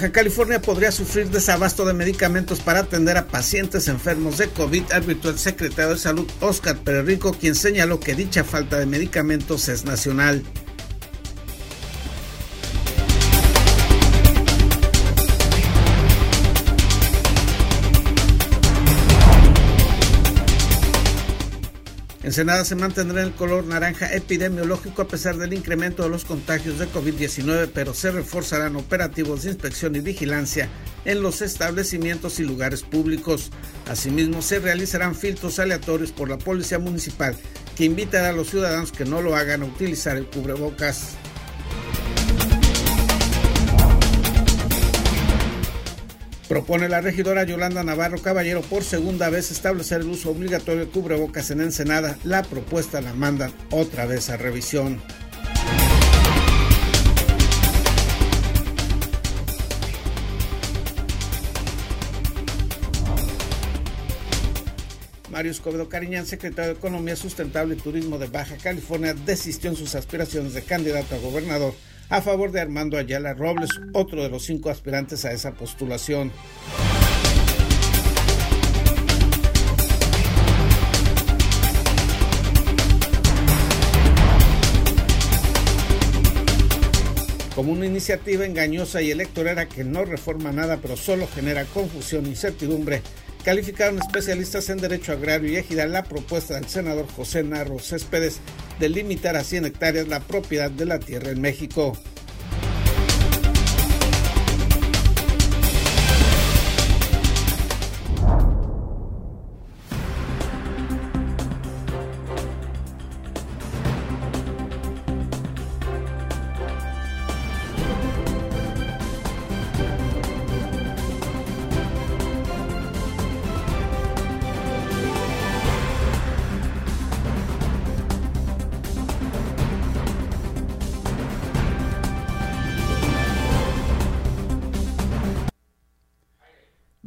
Baja California podría sufrir desabasto de medicamentos para atender a pacientes enfermos de COVID, advirtió el secretario de Salud Oscar Perrico, quien señaló que dicha falta de medicamentos es nacional. Ensenada se mantendrá en el color naranja epidemiológico a pesar del incremento de los contagios de COVID-19, pero se reforzarán operativos de inspección y vigilancia en los establecimientos y lugares públicos. Asimismo, se realizarán filtros aleatorios por la Policía Municipal que invitará a los ciudadanos que no lo hagan a utilizar el cubrebocas. Propone la regidora Yolanda Navarro Caballero por segunda vez establecer el uso obligatorio de cubrebocas en Ensenada. La propuesta la mandan otra vez a revisión. Mario Escobedo Cariñán, secretario de Economía Sustentable y Turismo de Baja California, desistió en sus aspiraciones de candidato a gobernador a favor de Armando Ayala Robles, otro de los cinco aspirantes a esa postulación. como una iniciativa engañosa y electorera que no reforma nada pero solo genera confusión incertidumbre, calificaron especialistas en derecho agrario y ejidal la propuesta del senador José Narro Céspedes de limitar a 100 hectáreas la propiedad de la tierra en México.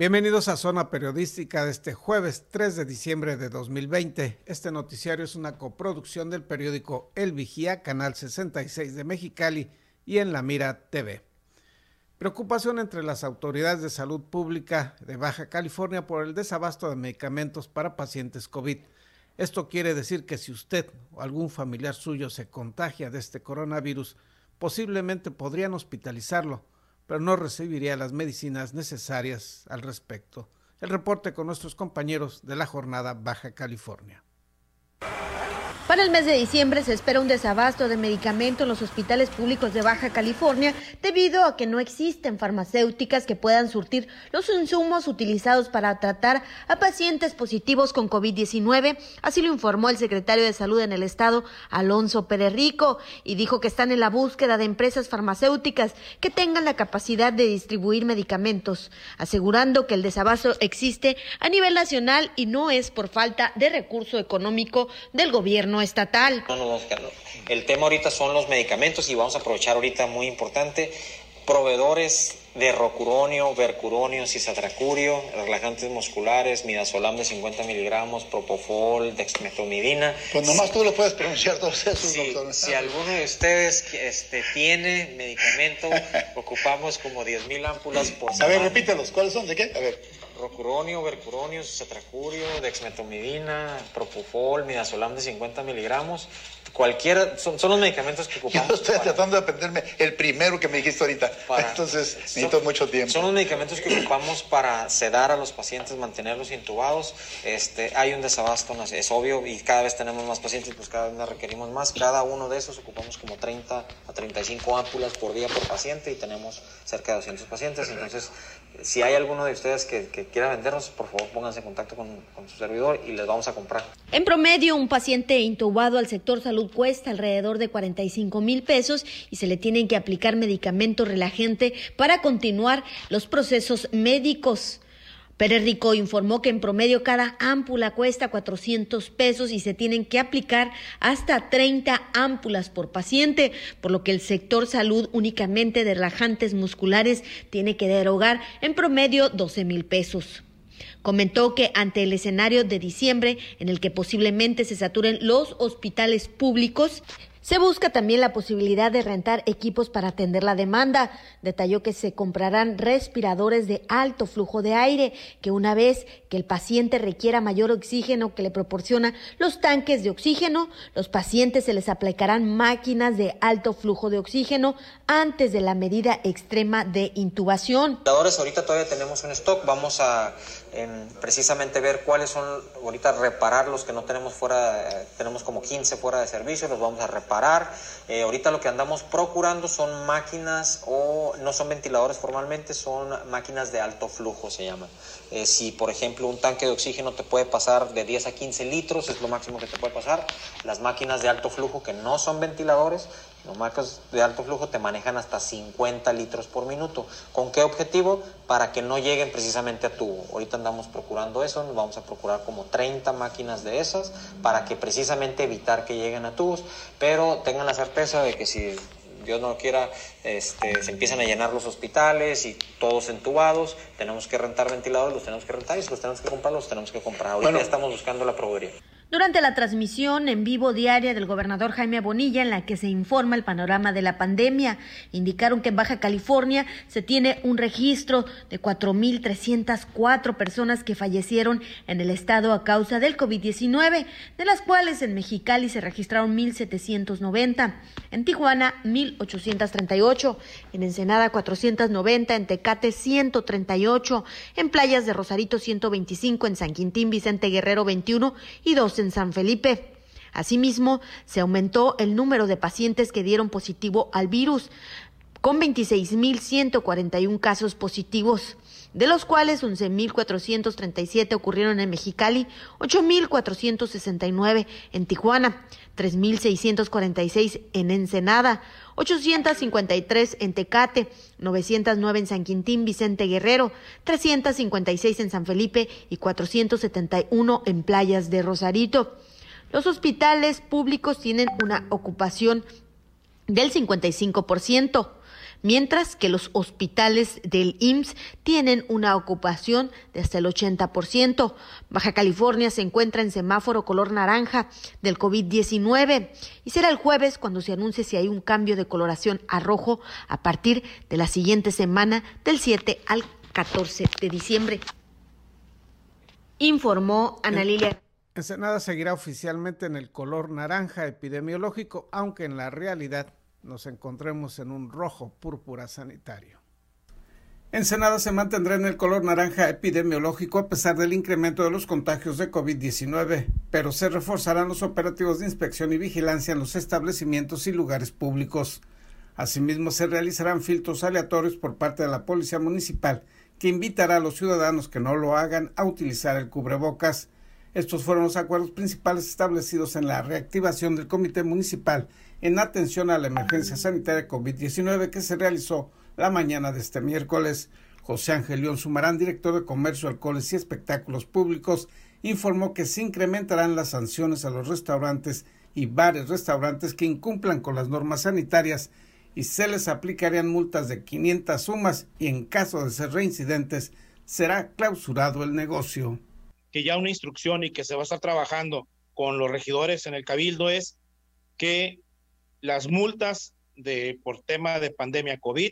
Bienvenidos a Zona Periodística de este jueves 3 de diciembre de 2020. Este noticiario es una coproducción del periódico El Vigía, Canal 66 de Mexicali y en La Mira TV. Preocupación entre las autoridades de salud pública de Baja California por el desabasto de medicamentos para pacientes COVID. Esto quiere decir que si usted o algún familiar suyo se contagia de este coronavirus, posiblemente podrían hospitalizarlo pero no recibiría las medicinas necesarias al respecto. El reporte con nuestros compañeros de la jornada Baja California. Para el mes de diciembre se espera un desabasto de medicamentos en los hospitales públicos de Baja California debido a que no existen farmacéuticas que puedan surtir los insumos utilizados para tratar a pacientes positivos con COVID-19. Así lo informó el secretario de Salud en el estado, Alonso Pérez Rico, y dijo que están en la búsqueda de empresas farmacéuticas que tengan la capacidad de distribuir medicamentos, asegurando que el desabasto existe a nivel nacional y no es por falta de recurso económico del gobierno estatal. El tema ahorita son los medicamentos y vamos a aprovechar ahorita muy importante proveedores de rocuronio, vercuronio, cisatracurio, relajantes musculares, midazolam de 50 miligramos, propofol, dexmetomidina. Pues nomás tú lo puedes pronunciar todos esos, si, Si alguno de ustedes este, tiene medicamento, ocupamos como 10 mil ámpulas por semana. A ver, repítelos, ¿cuáles son? ¿De qué? A ver rocuronio, vercuronio, cetracurio, dexmetomidina, propofol, midazolam de 50 miligramos. Cualquiera, son, son los medicamentos que ocupamos. Yo estoy tratando de aprenderme el primero que me dijiste ahorita. Entonces necesito mucho tiempo. Son los medicamentos que ocupamos para sedar a los pacientes, mantenerlos intubados. Este, hay un desabasto, es obvio, y cada vez tenemos más pacientes, pues cada vez requerimos más. Cada uno de esos ocupamos como 30 a 35 ámpulas por día por paciente y tenemos cerca de 200 pacientes. Entonces, si hay alguno de ustedes que, quiera vendernos, por favor pónganse en contacto con, con, su servidor y les vamos a comprar. En promedio, un paciente intubado al sector salud cuesta alrededor de 45 mil pesos y se le tienen que aplicar medicamento relajante para continuar los procesos médicos. Pérez Rico informó que en promedio cada ámpula cuesta 400 pesos y se tienen que aplicar hasta 30 ámpulas por paciente, por lo que el sector salud únicamente de relajantes musculares tiene que derogar en promedio 12 mil pesos. Comentó que ante el escenario de diciembre en el que posiblemente se saturen los hospitales públicos, Se busca también la posibilidad de rentar equipos para atender la demanda. Detalló que se comprarán respiradores de alto flujo de aire, que una vez que el paciente requiera mayor oxígeno que le proporciona los tanques de oxígeno, los pacientes se les aplicarán máquinas de alto flujo de oxígeno antes de la medida extrema de intubación. Ahorita todavía tenemos un stock, vamos a precisamente ver cuáles son, ahorita reparar los que no tenemos fuera, eh, tenemos como 15 fuera de servicio, los vamos a reparar. Eh, ahorita lo que andamos procurando son máquinas o no son ventiladores formalmente, son máquinas de alto flujo se llaman. Eh, si por ejemplo un tanque de oxígeno te puede pasar de 10 a 15 litros, es lo máximo que te puede pasar, las máquinas de alto flujo que no son ventiladores los marcos de alto flujo te manejan hasta 50 litros por minuto. ¿Con qué objetivo? Para que no lleguen precisamente a tubo. Ahorita andamos procurando eso, nos vamos a procurar como 30 máquinas de esas para que precisamente evitar que lleguen a tubos. Pero tengan la certeza de que si Dios no lo quiera, este, se empiezan a llenar los hospitales y todos entubados, tenemos que rentar ventiladores, los tenemos que rentar y si los tenemos que comprar, los tenemos que comprar. Ahorita estamos buscando la proveeduría durante la transmisión en vivo diaria del gobernador Jaime Bonilla en la que se informa el panorama de la pandemia. Indicaron que en Baja California se tiene un registro de 4.304 personas que fallecieron en el estado a causa del COVID-19, de las cuales en Mexicali se registraron 1.790, en Tijuana 1.838, en Ensenada 490, en Tecate 138, en Playas de Rosarito 125, en San Quintín Vicente Guerrero 21 y 12 en San Felipe. Asimismo, se aumentó el número de pacientes que dieron positivo al virus, con 26.141 casos positivos, de los cuales 11.437 ocurrieron en Mexicali, 8.469 en Tijuana, 3.646 en Ensenada, 853 en Tecate, 909 en San Quintín Vicente Guerrero, 356 en San Felipe y 471 en Playas de Rosarito. Los hospitales públicos tienen una ocupación del 55% mientras que los hospitales del IMSS tienen una ocupación de hasta el 80%. Baja California se encuentra en semáforo color naranja del COVID-19 y será el jueves cuando se anuncie si hay un cambio de coloración a rojo a partir de la siguiente semana del 7 al 14 de diciembre. Informó Ana Lilia. Ensenada seguirá oficialmente en el color naranja epidemiológico, aunque en la realidad nos encontremos en un rojo púrpura sanitario. Ensenada se mantendrá en el color naranja epidemiológico a pesar del incremento de los contagios de COVID-19, pero se reforzarán los operativos de inspección y vigilancia en los establecimientos y lugares públicos. Asimismo, se realizarán filtros aleatorios por parte de la Policía Municipal, que invitará a los ciudadanos que no lo hagan a utilizar el cubrebocas. Estos fueron los acuerdos principales establecidos en la reactivación del Comité Municipal en atención a la emergencia sanitaria COVID-19 que se realizó la mañana de este miércoles. José Ángel León Sumarán, director de Comercio, Alcoholes y Espectáculos Públicos, informó que se incrementarán las sanciones a los restaurantes y bares restaurantes que incumplan con las normas sanitarias y se les aplicarían multas de 500 sumas y en caso de ser reincidentes será clausurado el negocio. Que ya una instrucción y que se va a estar trabajando con los regidores en el cabildo es que las multas de, por tema de pandemia COVID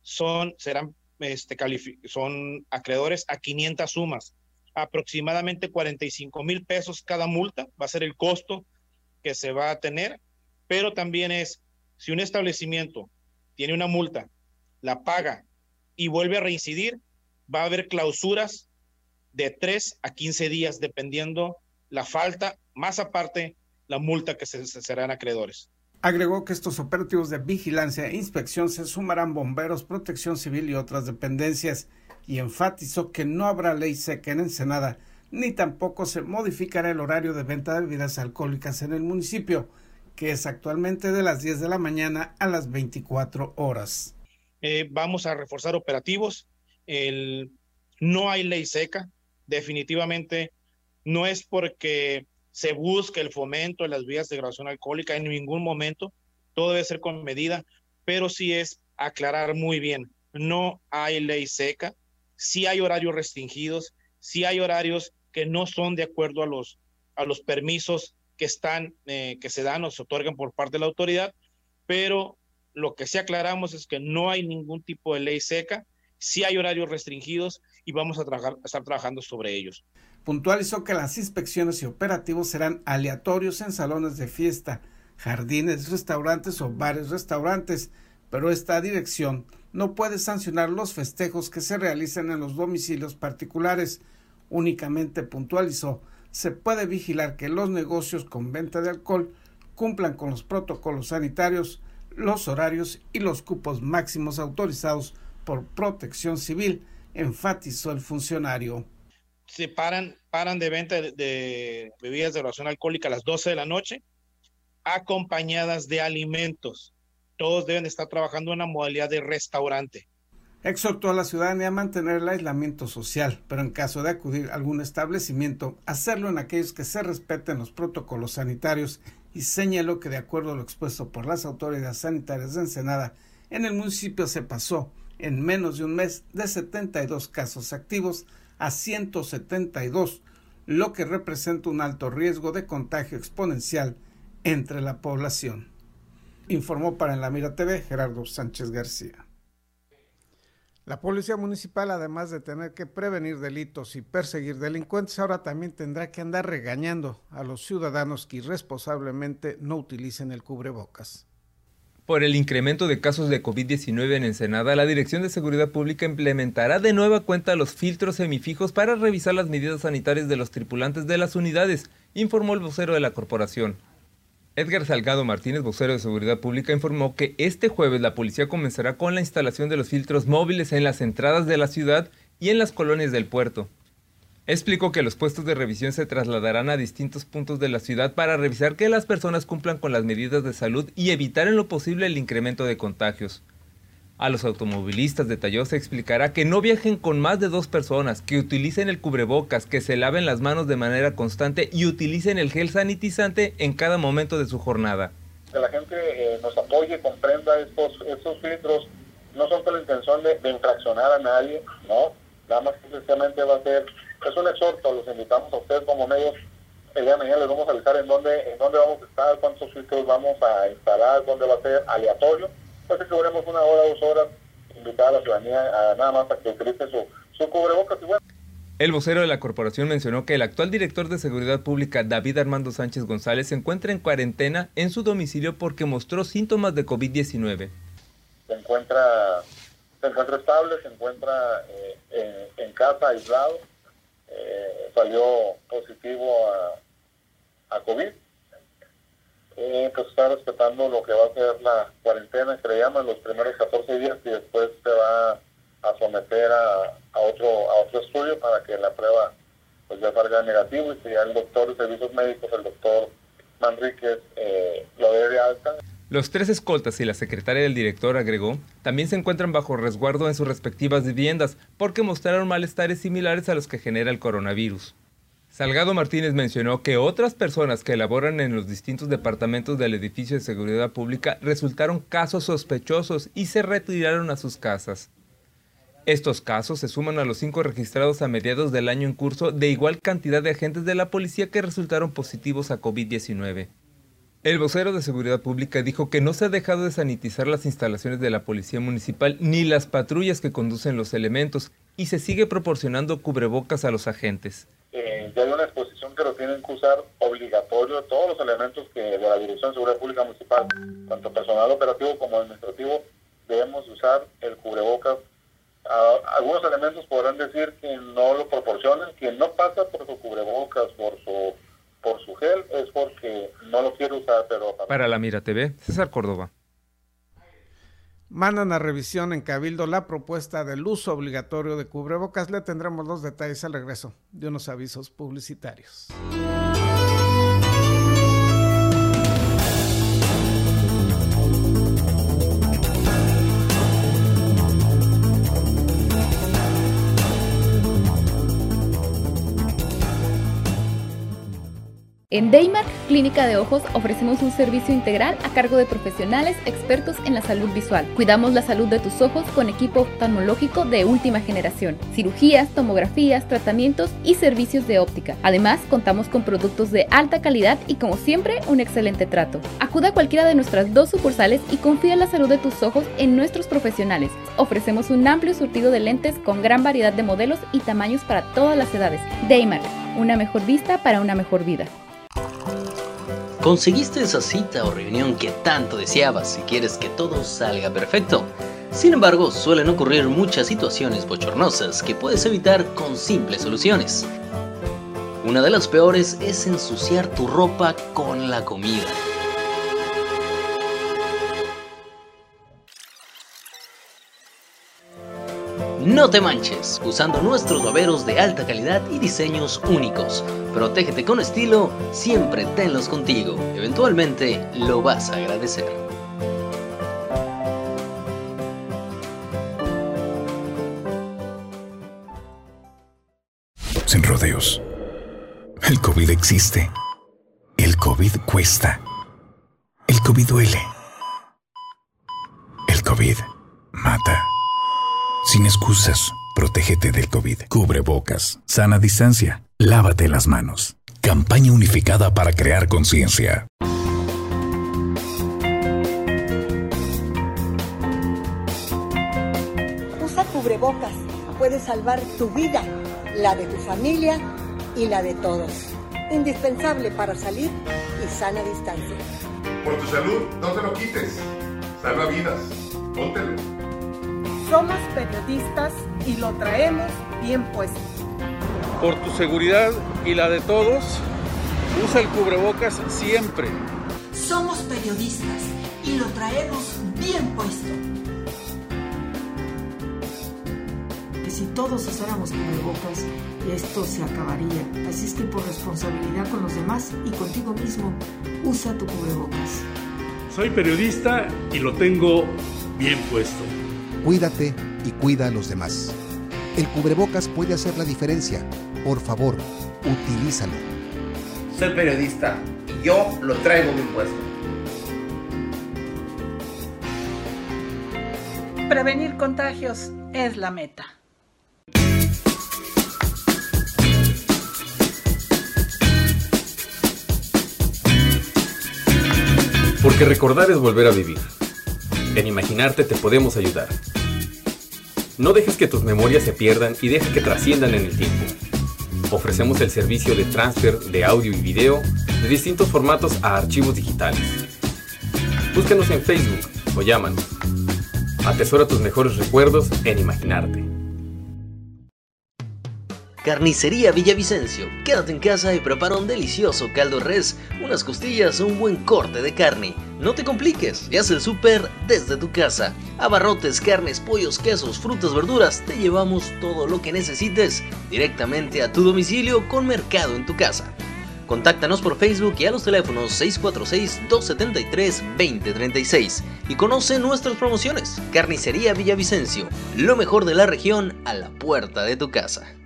son, serán, este, son acreedores a 500 sumas, aproximadamente 45 mil pesos cada multa, va a ser el costo que se va a tener, pero también es, si un establecimiento tiene una multa, la paga y vuelve a reincidir, va a haber clausuras de 3 a 15 días, dependiendo la falta, más aparte la multa que se, serán acreedores. Agregó que estos operativos de vigilancia e inspección se sumarán bomberos, protección civil y otras dependencias y enfatizó que no habrá ley seca en Ensenada ni tampoco se modificará el horario de venta de bebidas alcohólicas en el municipio, que es actualmente de las 10 de la mañana a las 24 horas. Eh, vamos a reforzar operativos. El, no hay ley seca. Definitivamente no es porque se busca el fomento de las vías de graduación alcohólica en ningún momento, todo debe ser con medida, pero sí es aclarar muy bien, no hay ley seca, sí hay horarios restringidos, sí hay horarios que no son de acuerdo a los, a los permisos que están, eh, que se dan o se otorgan por parte de la autoridad, pero lo que sí aclaramos es que no hay ningún tipo de ley seca, sí hay horarios restringidos y vamos a, trabajar, estar trabajando sobre ellos. Puntualizó que las inspecciones y operativos serán aleatorios en salones de fiesta, jardines, restaurantes o bares restaurantes, pero esta dirección no puede sancionar los festejos que se realicen en los domicilios particulares. Únicamente puntualizó, se puede vigilar que los negocios con venta de alcohol cumplan con los protocolos sanitarios, los horarios y los cupos máximos autorizados por protección civil, enfatizó el funcionario. Se paran, paran de venta de, bebidas de oración alcohólica a las 12 de la noche, acompañadas de alimentos. Todos deben estar trabajando en una modalidad de restaurante. Exhortó a la ciudadanía a mantener el aislamiento social, pero en caso de acudir a algún establecimiento, hacerlo en aquellos que se respeten los protocolos sanitarios y señaló que de acuerdo a lo expuesto por las autoridades sanitarias de Ensenada, en el municipio se pasó en menos de un mes de 72 casos activos a 172, lo que representa un alto riesgo de contagio exponencial entre la población. Informó para En la Mira TV Gerardo Sánchez García. La Policía Municipal, además de tener que prevenir delitos y perseguir delincuentes, ahora también tendrá que andar regañando a los ciudadanos que irresponsablemente no utilicen el cubrebocas. Por el incremento de casos de COVID-19 en Ensenada, la Dirección de Seguridad Pública implementará de nueva cuenta los filtros semifijos para revisar las medidas sanitarias de los tripulantes de las unidades, informó el vocero de la corporación. Edgar Salgado Martínez, vocero de Seguridad Pública, informó que este jueves la policía comenzará con la instalación de los filtros móviles en las entradas de la ciudad y en las colonias del puerto. Explicó que los puestos de revisión se trasladarán a distintos puntos de la ciudad para revisar que las personas cumplan con las medidas de salud y evitar en lo posible el incremento de contagios. A los automovilistas detalló se explicará que no viajen con más de dos personas, que utilicen el cubrebocas, que se laven las manos de manera constante y utilicen el gel sanitizante en cada momento de su jornada. Que la gente eh, nos apoye, comprenda estos, filtros, no son con la intención de, infraccionar a nadie, ¿no? Nada más que sencillamente va a ser, es un exhorto, los invitamos a ustedes como medios, el día de mañana les vamos a avisar en dónde, en dónde vamos a estar, cuántos filtros vamos a instalar, dónde va a ser aleatorio pues que duremos una hora, dos horas, invitar a la ciudadanía a nada más a que utilice su, su cubrebocas y bueno. El vocero de la corporación mencionó que el actual director de Seguridad Pública, David Armando Sánchez González, se encuentra en cuarentena en su domicilio porque mostró síntomas de COVID-19. Se encuentra, se encuentra estable, se encuentra eh, en, casa aislado, eh, salió positivo a, a COVID eh, pues está respetando lo que va a ser la cuarentena que le llaman los primeros 14 días y después se va a someter a, a otro a otro estudio para que la prueba pues ya salga negativo y si ya el doctor de servicios médicos, el doctor Manríquez, eh, lo dé de alta. Los tres escoltas y la secretaria del director agregó, también se encuentran bajo resguardo en sus respectivas viviendas porque mostraron malestares similares a los que genera el coronavirus. Salgado Martínez mencionó que otras personas que elaboran en los distintos departamentos del edificio de seguridad pública resultaron casos sospechosos y se retiraron a sus casas. Estos casos se suman a los cinco registrados a mediados del año en curso de igual cantidad de agentes de la policía que resultaron positivos a COVID-19. El vocero de Seguridad Pública dijo que no se ha dejado de sanitizar las instalaciones de la Policía Municipal ni las patrullas que conducen los elementos y se sigue proporcionando cubrebocas a los agentes ya hay una exposición que lo tienen que usar obligatorio todos los elementos que de la Dirección de Seguridad Pública Municipal, tanto personal operativo como administrativo, debemos usar el cubrebocas. algunos elementos podrán decir que no lo proporcionan, quien no pasa por su cubrebocas, por su por su gel, es porque no lo quiere usar, pero... Para la Mira TV, César Córdoba mandan a revisión en Cabildo la propuesta del uso obligatorio de cubrebocas. Le tendremos los detalles al regreso de unos avisos publicitarios. En Daymark Clínica de Ojos ofrecemos un servicio integral a cargo de profesionales expertos en la salud visual. Cuidamos la salud de tus ojos con equipo oftalmológico de última generación, cirugías, tomografías, tratamientos y servicios de óptica. Además, contamos con productos de alta calidad y como siempre, un excelente trato. Acuda a cualquiera de nuestras dos sucursales y confía en la salud de tus ojos en nuestros profesionales. Ofrecemos un amplio surtido de lentes con gran variedad de modelos y tamaños para todas las edades. Daymark, una mejor vista para una mejor vida. Conseguiste esa cita o reunión que tanto deseabas y quieres que todo salga perfecto. Sin embargo, suelen ocurrir muchas situaciones bochornosas que puedes evitar con simples soluciones. Una de las peores es ensuciar tu ropa con la comida. No te manches, usando nuestros baberos de alta calidad y diseños únicos. Protégete con estilo, siempre tenlos contigo. Eventualmente lo vas a agradecer. Sin rodeos. El COVID existe. El COVID cuesta. El COVID duele. El COVID mata. Sin excusas, protégete del COVID. Cubre bocas, sana distancia, lávate las manos. Campaña unificada para crear conciencia. Usa cubrebocas. Puede salvar tu vida, la de tu familia y la de todos. Indispensable para salir y sana distancia. Por tu salud, no te lo quites. Salva vidas. Póntelo. Somos periodistas y lo traemos bien puesto. Por tu seguridad y la de todos, usa el cubrebocas siempre. Somos periodistas y lo traemos bien puesto. Que si todos usáramos cubrebocas, esto se acabaría. Así es que por responsabilidad con los demás y contigo mismo, usa tu cubrebocas. Soy periodista y lo tengo bien puesto. Cuídate y cuida a los demás. El cubrebocas puede hacer la diferencia. Por favor, utilízalo. Soy periodista y yo lo traigo bien puesto. Prevenir contagios es la meta. Porque recordar es volver a vivir. En imaginarte te podemos ayudar. No dejes que tus memorias se pierdan y deja que trasciendan en el tiempo. Ofrecemos el servicio de transfer de audio y video de distintos formatos a archivos digitales. Búscanos en Facebook o llámanos. Atesora tus mejores recuerdos en imaginarte. Carnicería Villavicencio. Quédate en casa y prepara un delicioso caldo res, unas costillas o un buen corte de carne. No te compliques y haz el súper desde tu casa. Abarrotes, carnes, pollos, quesos, frutas, verduras, te llevamos todo lo que necesites directamente a tu domicilio con mercado en tu casa. Contáctanos por Facebook y a los teléfonos 646-273-2036 y conoce nuestras promociones. Carnicería Villavicencio, lo mejor de la región a la puerta de tu casa.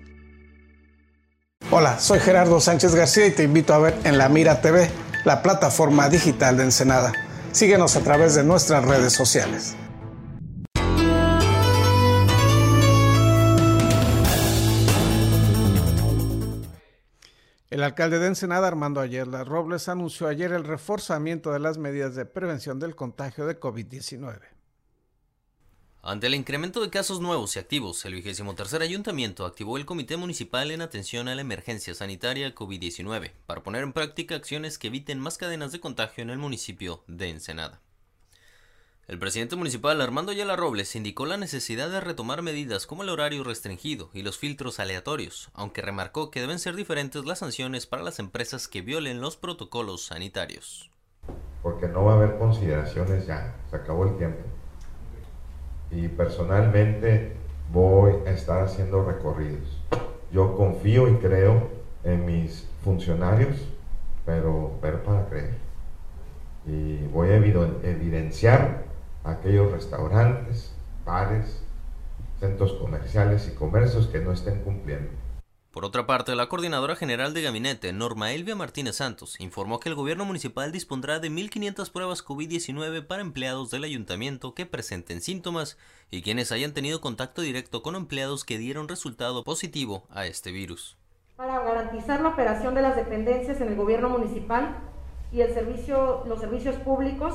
Hola, soy Gerardo Sánchez García y te invito a ver en La Mira TV, la plataforma digital de Ensenada. Síguenos a través de nuestras redes sociales. El alcalde de Ensenada, Armando Ayerla Robles, anunció ayer el reforzamiento de las medidas de prevención del contagio de COVID-19. Ante el incremento de casos nuevos y activos, el 23 Ayuntamiento activó el Comité Municipal en atención a la emergencia sanitaria COVID-19 para poner en práctica acciones que eviten más cadenas de contagio en el municipio de Ensenada. El presidente municipal Armando Ayala Robles indicó la necesidad de retomar medidas como el horario restringido y los filtros aleatorios, aunque remarcó que deben ser diferentes las sanciones para las empresas que violen los protocolos sanitarios. Porque no va a haber consideraciones ya, se acabó el tiempo. Y personalmente voy a estar haciendo recorridos. Yo confío y creo en mis funcionarios, pero ver para creer. Y voy a evidenciar aquellos restaurantes, bares, centros comerciales y comercios que no estén cumpliendo. Por otra parte, la coordinadora general de gabinete, Norma Elvia Martínez Santos, informó que el gobierno municipal dispondrá de 1.500 pruebas COVID-19 para empleados del ayuntamiento que presenten síntomas y quienes hayan tenido contacto directo con empleados que dieron resultado positivo a este virus. Para garantizar la operación de las dependencias en el gobierno municipal y el servicio, los servicios públicos,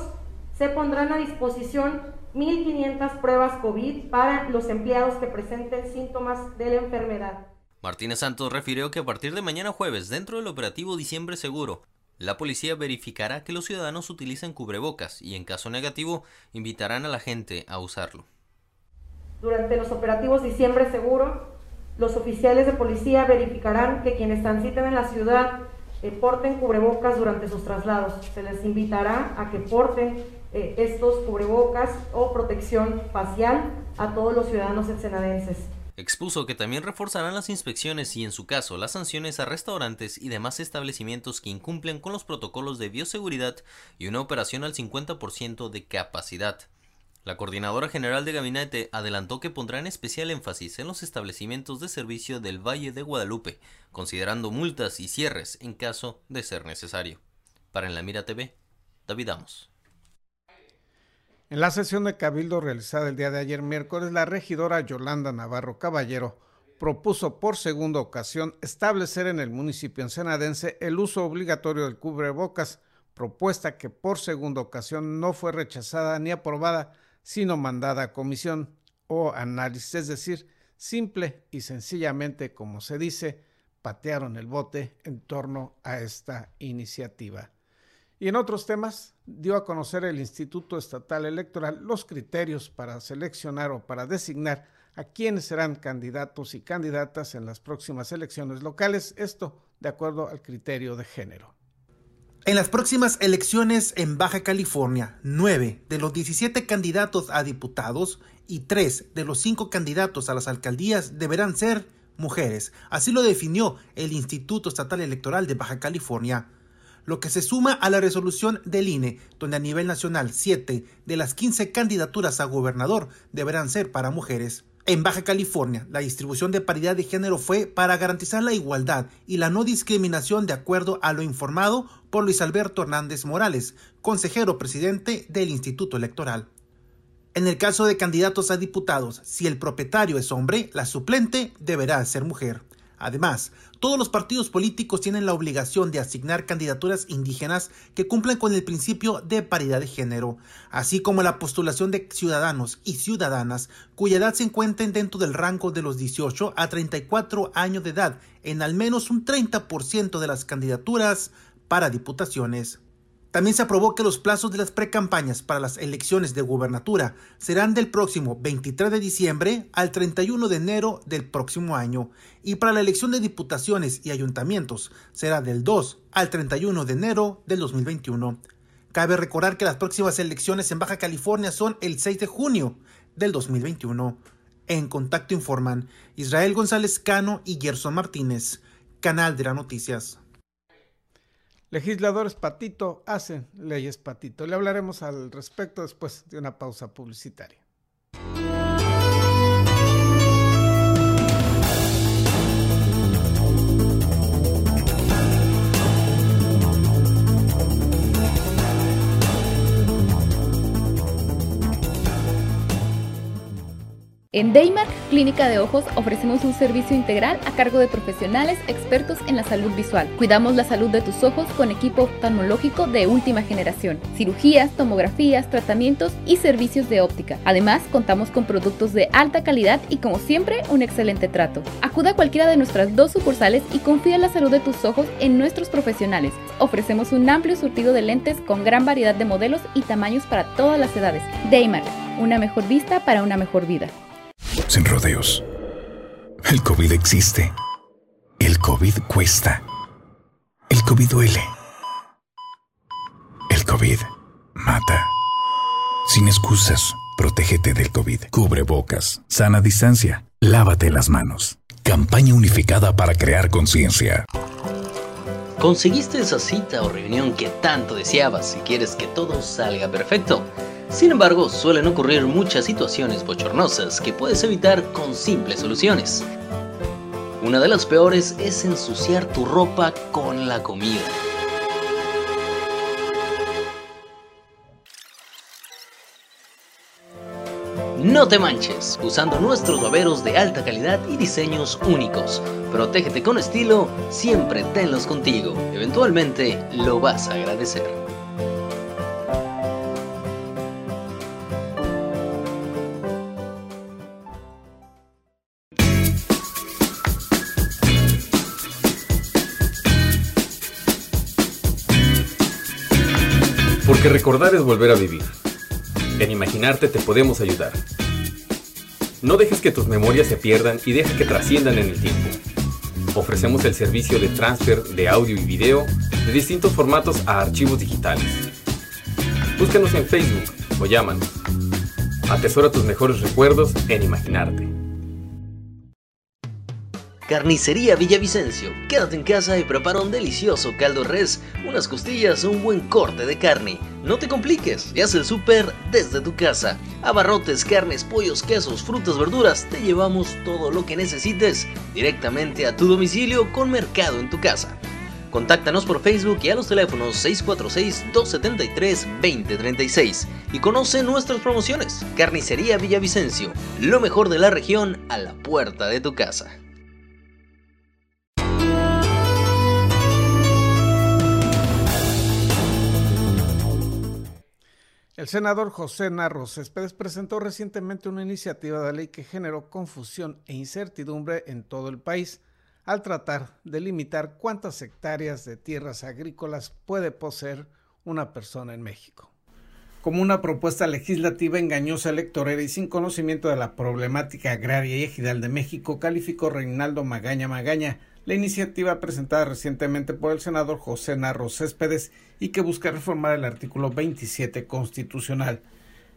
se pondrán a disposición 1.500 pruebas COVID para los empleados que presenten síntomas de la enfermedad. Martínez Santos refirió que a partir de mañana jueves, dentro del operativo Diciembre Seguro, la policía verificará que los ciudadanos utilicen cubrebocas y en caso negativo invitarán a la gente a usarlo. Durante los operativos Diciembre Seguro, los oficiales de policía verificarán que quienes transiten en la ciudad eh, porten cubrebocas durante sus traslados. Se les invitará a que porten eh, estos cubrebocas o protección facial a todos los ciudadanos ensenadenses. Expuso que también reforzarán las inspecciones y en su caso las sanciones a restaurantes y demás establecimientos que incumplen con los protocolos de bioseguridad y una operación al 50% de capacidad. La coordinadora general de gabinete adelantó que pondrán especial énfasis en los establecimientos de servicio del Valle de Guadalupe, considerando multas y cierres en caso de ser necesario. Para En la Mira TV, David Amos. En la sesión de cabildo realizada el día de ayer miércoles, la regidora Yolanda Navarro Caballero propuso por segunda ocasión establecer en el municipio ensenadense el uso obligatorio del cubrebocas, propuesta que por segunda ocasión no fue rechazada ni aprobada, sino mandada a comisión o análisis, es decir, simple y sencillamente, como se dice, patearon el bote en torno a esta iniciativa. Y en otros temas, dio a conocer el Instituto Estatal Electoral los criterios para seleccionar o para designar a quienes serán candidatos y candidatas en las próximas elecciones locales, esto de acuerdo al criterio de género. En las próximas elecciones en Baja California, nueve de los 17 candidatos a diputados y tres de los cinco candidatos a las alcaldías deberán ser mujeres. Así lo definió el Instituto Estatal Electoral de Baja California lo que se suma a la resolución del INE, donde a nivel nacional 7 de las 15 candidaturas a gobernador deberán ser para mujeres. En Baja California, la distribución de paridad de género fue para garantizar la igualdad y la no discriminación de acuerdo a lo informado por Luis Alberto Hernández Morales, consejero presidente del Instituto Electoral. En el caso de candidatos a diputados, si el propietario es hombre, la suplente deberá ser mujer. Además, todos los partidos políticos tienen la obligación de asignar candidaturas indígenas que cumplan con el principio de paridad de género, así como la postulación de ciudadanos y ciudadanas cuya edad se encuentren dentro del rango de los 18 a 34 años de edad en al menos un 30% de las candidaturas para diputaciones. También se aprobó que los plazos de las precampañas para las elecciones de gubernatura serán del próximo 23 de diciembre al 31 de enero del próximo año y para la elección de diputaciones y ayuntamientos será del 2 al 31 de enero del 2021. Cabe recordar que las próximas elecciones en Baja California son el 6 de junio del 2021. En contacto informan Israel González Cano y Gerson Martínez, Canal de las Noticias. Legisladores patito hacen leyes patito. Le hablaremos al respecto después de una pausa publicitaria. En Daymark Clínica de Ojos ofrecemos un servicio integral a cargo de profesionales expertos en la salud visual. Cuidamos la salud de tus ojos con equipo oftalmológico de última generación, cirugías, tomografías, tratamientos y servicios de óptica. Además, contamos con productos de alta calidad y como siempre, un excelente trato. Acuda a cualquiera de nuestras dos sucursales y confía en la salud de tus ojos en nuestros profesionales. Ofrecemos un amplio surtido de lentes con gran variedad de modelos y tamaños para todas las edades. Daymark, una mejor vista para una mejor vida. Sin rodeos. El COVID existe. El COVID cuesta. El COVID duele. El COVID mata. Sin excusas, protégete del COVID. Cubre bocas, sana distancia, lávate las manos. Campaña unificada para crear conciencia. ¿Conseguiste esa cita o reunión que tanto deseabas y quieres que todo salga perfecto? Sin embargo, suelen ocurrir muchas situaciones bochornosas que puedes evitar con simples soluciones. Una de las peores es ensuciar tu ropa con la comida. No te manches, usando nuestros baberos de alta calidad y diseños únicos. Protégete con estilo, siempre tenlos contigo. Eventualmente lo vas a agradecer. Recordar es volver a vivir. En imaginarte te podemos ayudar. No dejes que tus memorias se pierdan y deja que trasciendan en el tiempo. Ofrecemos el servicio de transfer de audio y video de distintos formatos a archivos digitales. Búscanos en Facebook o llámanos. Atesora tus mejores recuerdos en imaginarte. Carnicería Villavicencio. Quédate en casa y prepara un delicioso caldo res, unas costillas o un buen corte de carne. No te compliques y haz el súper desde tu casa. Abarrotes, carnes, pollos, quesos, frutas, verduras, te llevamos todo lo que necesites directamente a tu domicilio con mercado en tu casa. Contáctanos por Facebook y a los teléfonos 646-273-2036 y conoce nuestras promociones. Carnicería Villavicencio, lo mejor de la región a la puerta de tu casa. El senador José Narro Céspedes presentó recientemente una iniciativa de ley que generó confusión e incertidumbre en todo el país al tratar de limitar cuántas hectáreas de tierras agrícolas puede poseer una persona en México. Como una propuesta legislativa engañosa, electorera y sin conocimiento de la problemática agraria y ejidal de México, calificó Reinaldo Magaña Magaña, la iniciativa presentada recientemente por el senador José Narro Céspedes y que busca reformar el artículo 27 constitucional.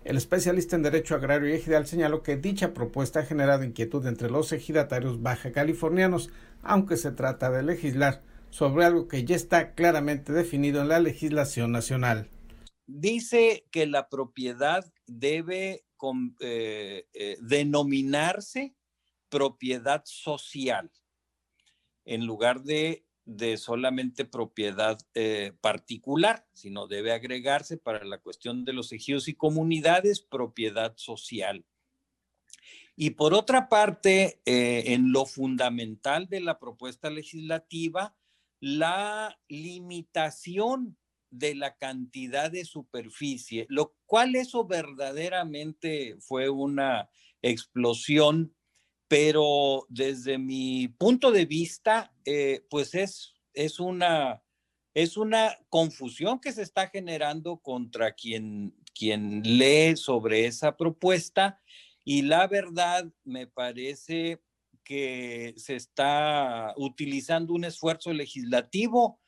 El especialista en Derecho Agrario y Ejidal señaló que dicha propuesta ha generado inquietud entre los ejidatarios baja californianos, aunque se trata de legislar sobre algo que ya está claramente definido en la legislación nacional. Dice que la propiedad debe eh, eh, denominarse propiedad social en lugar de, de solamente propiedad eh, particular, sino debe agregarse para la cuestión de los ejidos y comunidades propiedad social. Y por otra parte, eh, en lo fundamental de la propuesta legislativa, la limitación de la cantidad de superficie, lo cual eso verdaderamente fue una explosión pero desde mi punto de vista, eh, pues es, es, una, es una confusión que se está generando contra quien, quien lee sobre esa propuesta y la verdad me parece que se está utilizando un esfuerzo legislativo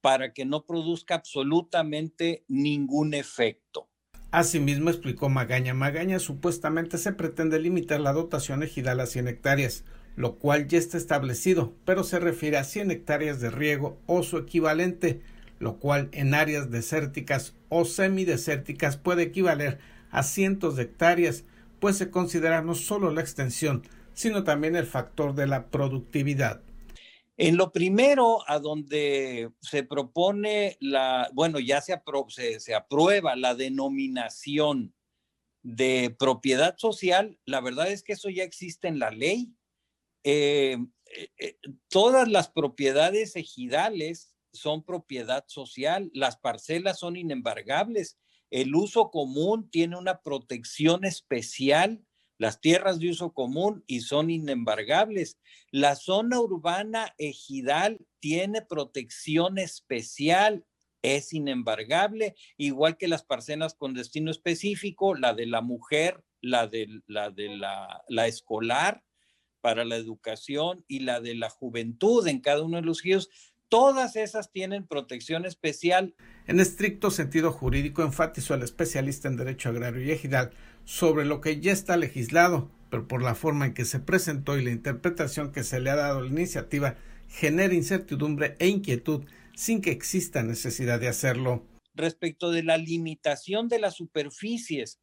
para que no produzca absolutamente ningún efecto. Asimismo, explicó Magaña, Magaña supuestamente se pretende limitar la dotación ejidal a 100 hectáreas, lo cual ya está establecido, pero se refiere a 100 hectáreas de riego o su equivalente, lo cual en áreas desérticas o semidesérticas puede equivaler a cientos de hectáreas, pues se considera no solo la extensión, sino también el factor de la productividad. En lo primero, a donde se propone la, bueno, ya se, se, aprueba la denominación de propiedad social, la verdad es que eso ya existe en la ley. Eh, eh, eh, todas las propiedades ejidales son propiedad social, las parcelas son inembargables, el uso común tiene una protección especial las tierras de uso común y son inembargables. La zona urbana ejidal tiene protección especial, es inembargable, igual que las parcelas con destino específico, la de la mujer, la de la, escolar para la educación y la de la juventud en cada uno de los ríos. Todas esas tienen protección especial. En estricto sentido jurídico, enfatizó el especialista en Derecho Agrario y Ejidal, sobre lo que ya está legislado, pero por la forma en que se presentó y la interpretación que se le ha dado a la iniciativa, genera incertidumbre e inquietud sin que exista necesidad de hacerlo. Respecto de la limitación de las superficies,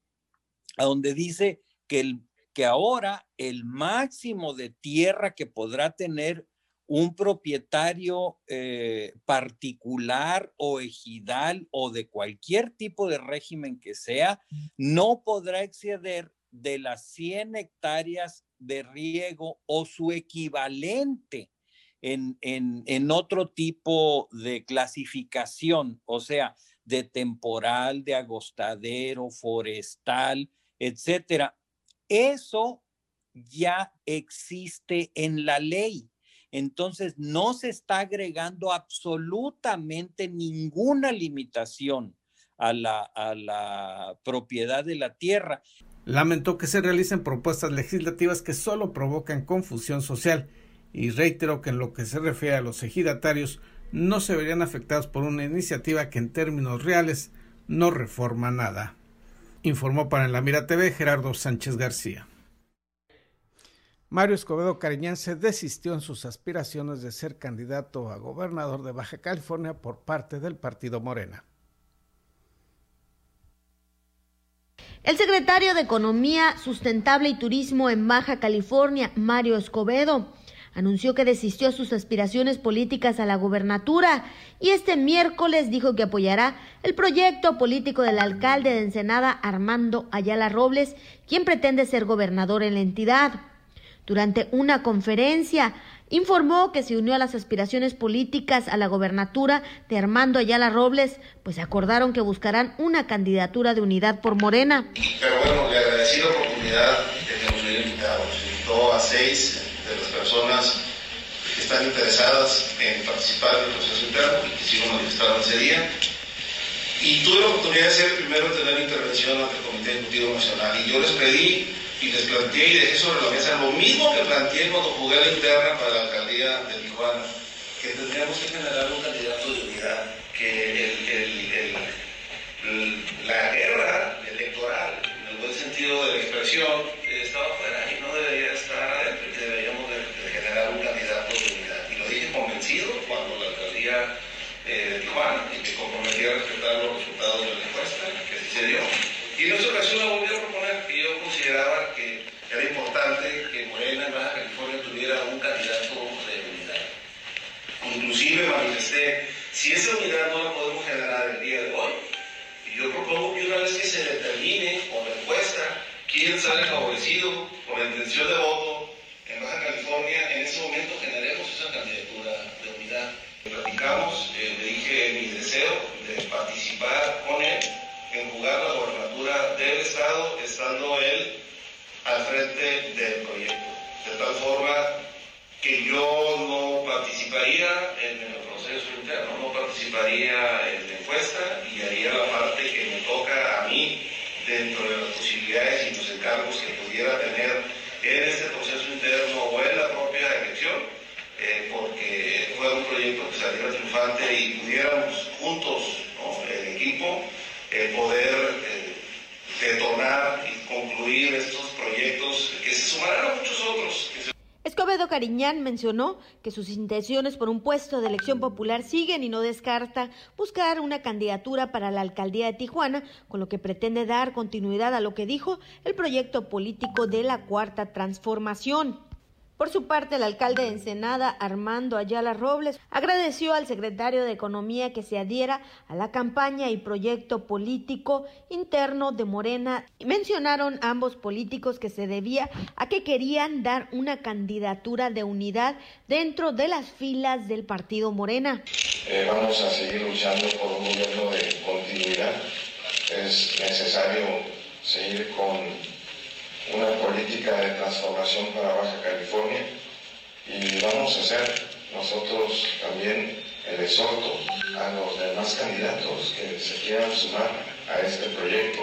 a donde dice que, que ahora el máximo de tierra que podrá tener un propietario eh, particular o ejidal o de cualquier tipo de régimen que sea, no podrá exceder de las 100 hectáreas de riego o su equivalente en, en, otro tipo de clasificación, o sea, de temporal, de agostadero, forestal, etcétera. Eso ya existe en la ley. Entonces, no se está agregando absolutamente ninguna limitación a la, propiedad de la tierra. Lamentó que se realicen propuestas legislativas que solo provocan confusión social y reiteró que en lo que se refiere a los ejidatarios no se verían afectados por una iniciativa que en términos reales no reforma nada. Informó para la Mira TV Gerardo Sánchez García. Mario Escobedo Cariñán se desistió en sus aspiraciones de ser candidato a gobernador de Baja California por parte del partido Morena. El secretario de Economía Sustentable y Turismo en Baja California, Mario Escobedo, anunció que desistió sus aspiraciones políticas a la gubernatura y este miércoles dijo que apoyará el proyecto político del alcalde de Ensenada, Armando Ayala Robles, quien pretende ser gobernador en la entidad. Durante una conferencia, informó que se unió a las aspiraciones políticas a la gobernatura de Armando Ayala Robles, pues acordaron que buscarán una candidatura de unidad por Morena. Pero bueno, le agradecí la oportunidad que nos invitó a seis de las personas que están interesadas en participar en el proceso interno y que sí manifestaron ese día. Y tuve la oportunidad de ser primero tener intervención ante el Comité Ejecutivo Nacional y yo les pedí y les planteé y dejé sobre la mesa lo mismo que planteé cuando jugué la interna para la alcaldía de Tijuana, que tendríamos que generar un candidato de unidad, que la guerra electoral, en el buen sentido de la expresión, estaba fuera y no debería estar adentro, y deberíamos de, generar un candidato de unidad. Y lo dije convencido cuando la alcaldía eh, de Tijuana y me comprometí a respetar los resultados de la encuesta, que así se dio. Y en esa ocasión la volví a proponer, que yo consideraba que era importante que Morena en Baja California tuviera un candidato de unidad. Inclusive manifesté, si esa unidad no la podemos generar el día de hoy, y yo propongo que una vez que se determine con la encuesta quién sale favorecido por la intención de voto en Baja California, en ese momento generemos esa candidatura de unidad. Platicamos, eh, le dije mi deseo de participar con él en jugar la gobernatura del Estado, estando él al frente del proyecto. De tal forma que yo no participaría en el proceso interno, no participaría en la encuesta y haría la parte que me toca a mí dentro de las posibilidades y los encargos que pudiera tener en este proceso interno o en la propia elección, eh, porque fue un proyecto que saliera triunfante y pudiéramos juntos, el equipo, el poder eh, detonar y concluir estos proyectos que se sumarán a muchos otros. Escobedo Cariñán mencionó que sus intenciones por un puesto de elección popular siguen y no descarta buscar una candidatura para la alcaldía de Tijuana, con lo que pretende dar continuidad a lo que dijo el proyecto político de la Cuarta Transformación. Por su parte, el alcalde de Ensenada, Armando Ayala Robles, agradeció al secretario de Economía que se adhiera a la campaña y proyecto político interno de Morena. Mencionaron ambos políticos que se debía a que querían dar una candidatura de unidad dentro de las filas del partido Morena. Eh, vamos a seguir luchando por un gobierno de continuidad. Es necesario seguir con una política de transformación para Baja California y vamos a hacer nosotros también el exhorto a los demás candidatos que se quieran sumar a este proyecto.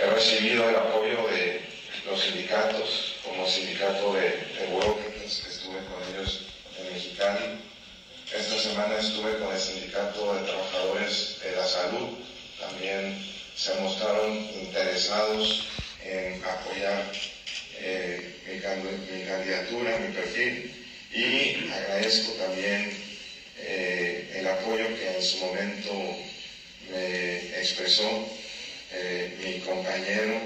He recibido el apoyo de los sindicatos, como el sindicato de, de estuve con ellos en Mexicali. Esta semana estuve con el sindicato de trabajadores de la salud, también se mostraron interesados en apoyar eh, mi, candidatura, mi perfil y agradezco también eh, el apoyo que en su momento me expresó eh, mi compañero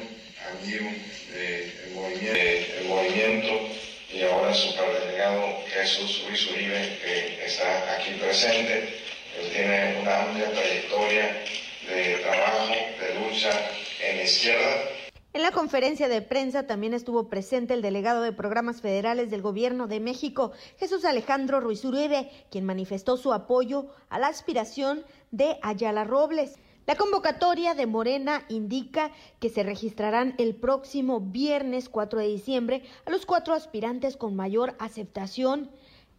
amigo del movimiento, movimiento y ahora superdelegado Jesús Ruiz Uribe, que está aquí presente. Él tiene una amplia trayectoria de trabajo, de lucha en la izquierda. En la conferencia de prensa también estuvo presente el delegado de programas federales del Gobierno de México, Jesús Alejandro Ruiz Uribe, quien manifestó su apoyo a la aspiración de Ayala Robles. La convocatoria de Morena indica que se registrarán el próximo viernes 4 de diciembre a los cuatro aspirantes con mayor aceptación.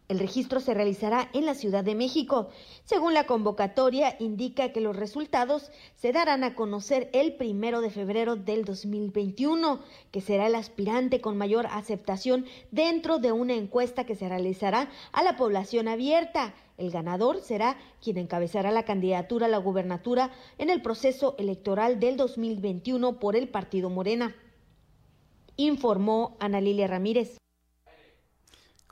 El registro se realizará en la Ciudad de México. Según la convocatoria, indica que los resultados se darán a conocer el primero de febrero del 2021, que será el aspirante con mayor aceptación dentro de una encuesta que se realizará a la población abierta. El ganador será quien encabezará la candidatura a la gubernatura en el proceso electoral del 2021 por el Partido Morena. Informó Ana Lilia Ramírez.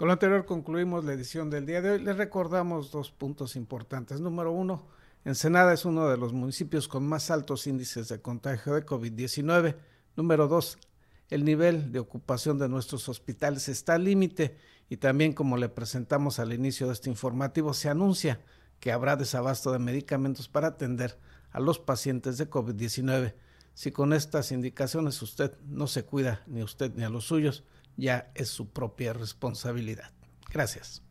Con lo anterior concluimos la edición del día de hoy. Les recordamos dos puntos importantes. Número uno, Ensenada es uno de los municipios con más altos índices de contagio de COVID-19. Número dos, el nivel de ocupación de nuestros hospitales está al límite y también como le presentamos al inicio de este informativo, se anuncia que habrá desabasto de medicamentos para atender a los pacientes de COVID-19. Si con estas indicaciones usted no se cuida ni usted ni a los suyos, ya es su propia responsabilidad. Gracias.